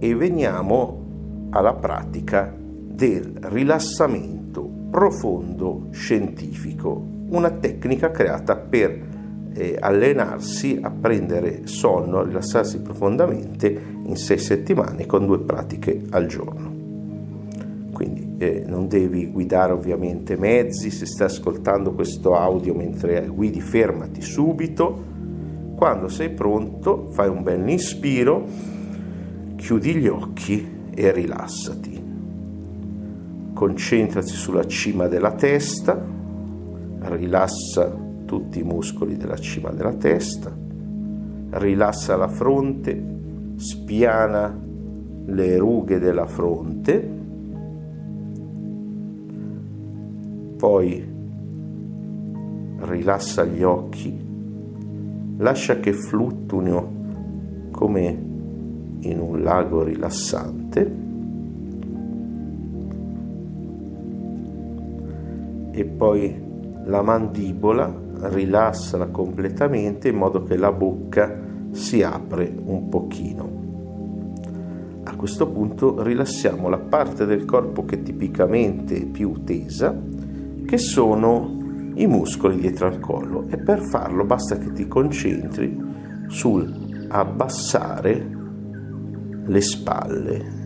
e veniamo alla pratica del rilassamento profondo scientifico, una tecnica creata per eh, allenarsi a prendere sonno, a rilassarsi profondamente in sei settimane con due pratiche al giorno. Quindi eh, non devi guidare ovviamente mezzi, se stai ascoltando questo audio mentre guidi fermati subito, quando sei pronto fai un bel inspiro, chiudi gli occhi e rilassati. Concentrati sulla cima della testa, rilassa tutti i muscoli della cima della testa, rilassa la fronte, spiana le rughe della fronte, poi rilassa gli occhi, lascia che fluttuino come in un lago rilassante e poi la mandibola rilassala completamente in modo che la bocca si apre un pochino. A questo punto rilassiamo la parte del corpo che tipicamente è più tesa, che sono i muscoli dietro al collo e per farlo basta che ti concentri sul abbassare le spalle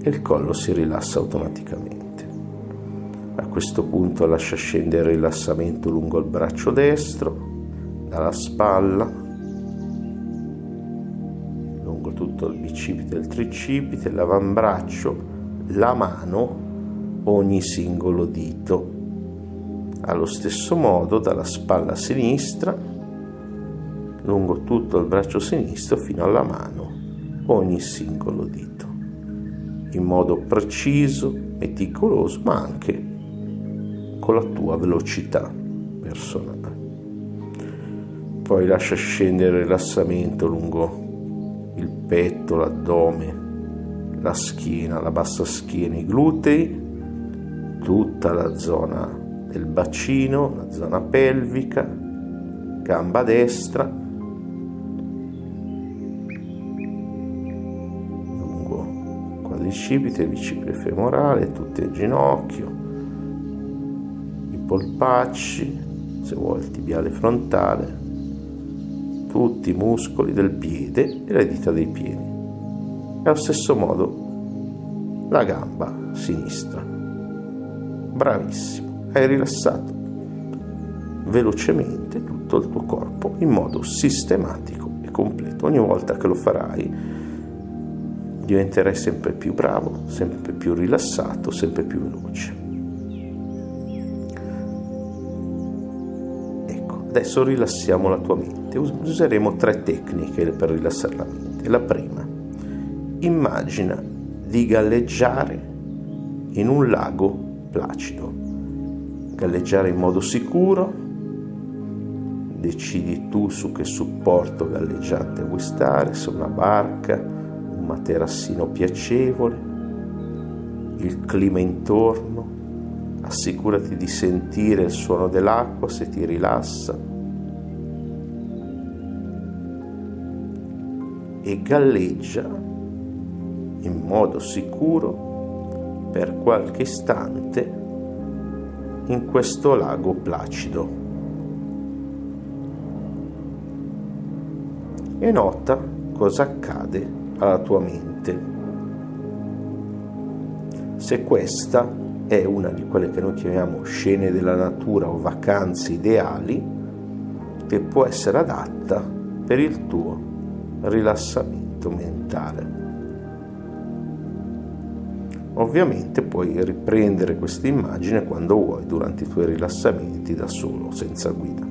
e il collo si rilassa automaticamente. A questo punto lascia scendere il rilassamento lungo il braccio destro, dalla spalla, lungo tutto il bicipite e il tricipite, l'avambraccio, la mano, ogni singolo dito. Allo stesso modo dalla spalla sinistra, lungo tutto il braccio sinistro fino alla mano, ogni singolo dito. In modo preciso, meticoloso, ma anche con la tua velocità personale. Poi lascia scendere il rilassamento lungo il petto, l'addome, la schiena, la bassa schiena, i glutei, tutta la zona del bacino, la zona pelvica, gamba destra, quadricipite, bicipite femorale, tutto il ginocchio, polpacci, se vuoi il tibiale frontale, tutti i muscoli del piede e le dita dei piedi. E allo stesso modo la gamba sinistra. Bravissimo, hai rilassato velocemente tutto il tuo corpo in modo sistematico e completo. Ogni volta che lo farai diventerai sempre più bravo, sempre più rilassato, sempre più veloce. Adesso rilassiamo la tua mente. Useremo tre tecniche per rilassare la mente. La prima, immagina di galleggiare in un lago placido. Galleggiare in modo sicuro, decidi tu su che supporto galleggiante vuoi stare, se una barca, materassino piacevole, il clima intorno, assicurati di sentire il suono dell'acqua se ti rilassa. E galleggia in modo sicuro per qualche istante in questo lago placido. E nota cosa accade alla tua mente se questa è una di quelle che noi chiamiamo scene della natura o vacanze ideali che può essere adatta per il tuo rilassamento mentale. Ovviamente puoi riprendere questa immagine quando vuoi durante i tuoi rilassamenti da solo, senza guida.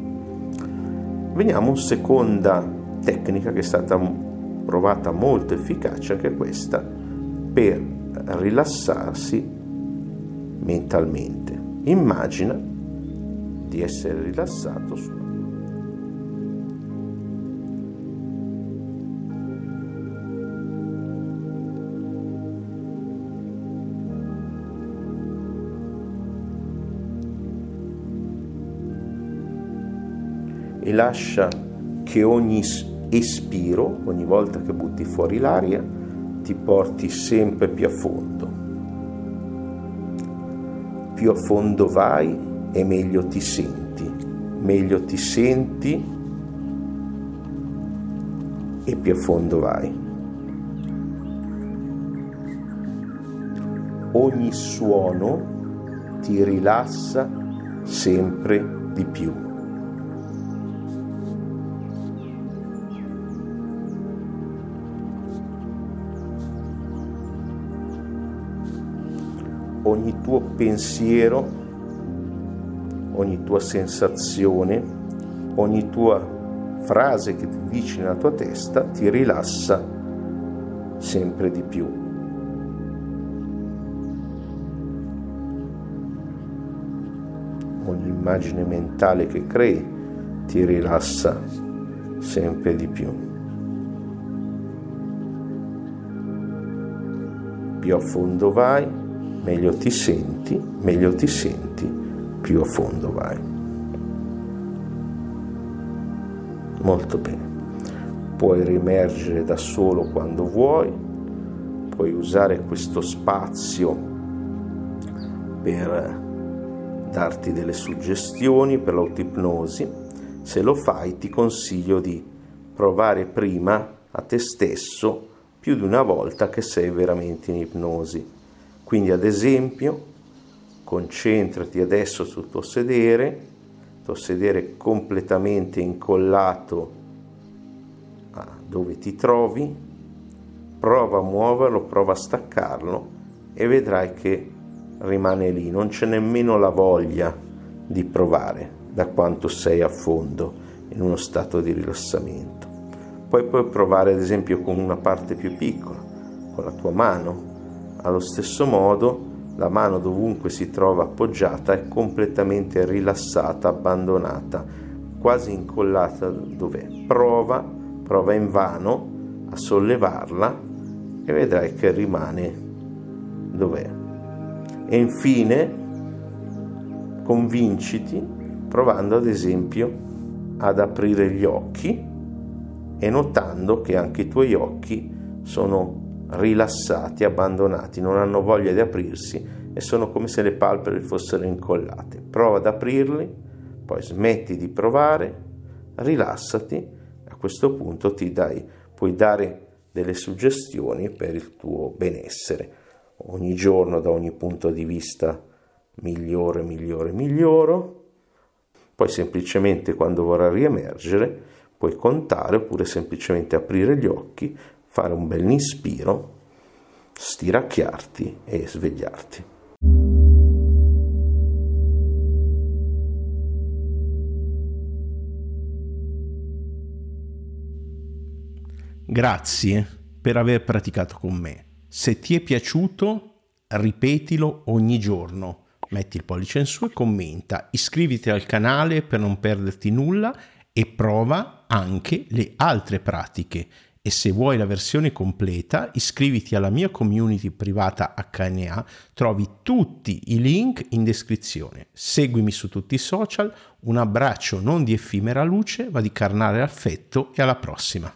Veniamo a una seconda tecnica che è stata provata molto efficace anche questa per rilassarsi mentalmente. Immagina di essere rilassato sulla e lascia che ogni espiro, ogni volta che butti fuori l'aria, ti porti sempre più a fondo. Più a fondo vai e meglio ti senti, meglio ti senti e più a fondo vai. Ogni suono ti rilassa sempre di più. Ogni tuo pensiero, ogni tua sensazione, ogni tua frase che ti dici nella tua testa ti rilassa sempre di più. Ogni immagine mentale che crei ti rilassa sempre di più. Più a fondo vai, meglio ti senti, meglio ti senti, più a fondo vai. molto bene. Puoi riemergere da solo quando vuoi, puoi usare questo spazio per darti delle suggestioni per l'autipnosi. Se lo fai ti consiglio di provare prima a te stesso più di una volta che sei veramente in ipnosi. Quindi ad esempio concentrati adesso sul tuo sedere tuo sedere completamente incollato a dove ti trovi, prova a muoverlo, prova a staccarlo e vedrai che rimane lì, non c'è nemmeno la voglia di provare da quanto sei a fondo in uno stato di rilassamento. Poi puoi provare ad esempio con una parte più piccola, con la tua mano, allo stesso modo la mano dovunque si trova appoggiata è completamente rilassata, abbandonata, quasi incollata dov'è. Prova, prova in vano a sollevarla e vedrai che rimane dov'è. E infine convinciti provando ad esempio ad aprire gli occhi e notando che anche i tuoi occhi sono rilassati, abbandonati, non hanno voglia di aprirsi e sono come se le palpebre fossero incollate. Prova ad aprirli, poi smetti di provare, rilassati, a questo punto ti dai, puoi dare delle suggestioni per il tuo benessere. Ogni giorno da ogni punto di vista migliore, migliore, miglioro. Poi semplicemente quando vorrà riemergere puoi contare oppure semplicemente aprire gli occhi, fare un bel inspiro, stiracchiarti e svegliarti. Grazie per aver praticato con me. Se ti è piaciuto, ripetilo ogni giorno. Metti il pollice in su e commenta. Iscriviti al canale per non perderti nulla e prova anche le altre pratiche e se vuoi la versione completa iscriviti alla mia community privata HNA, trovi tutti i link in descrizione. Seguimi su tutti i social, un abbraccio non di effimera luce ma di carnale affetto e alla prossima.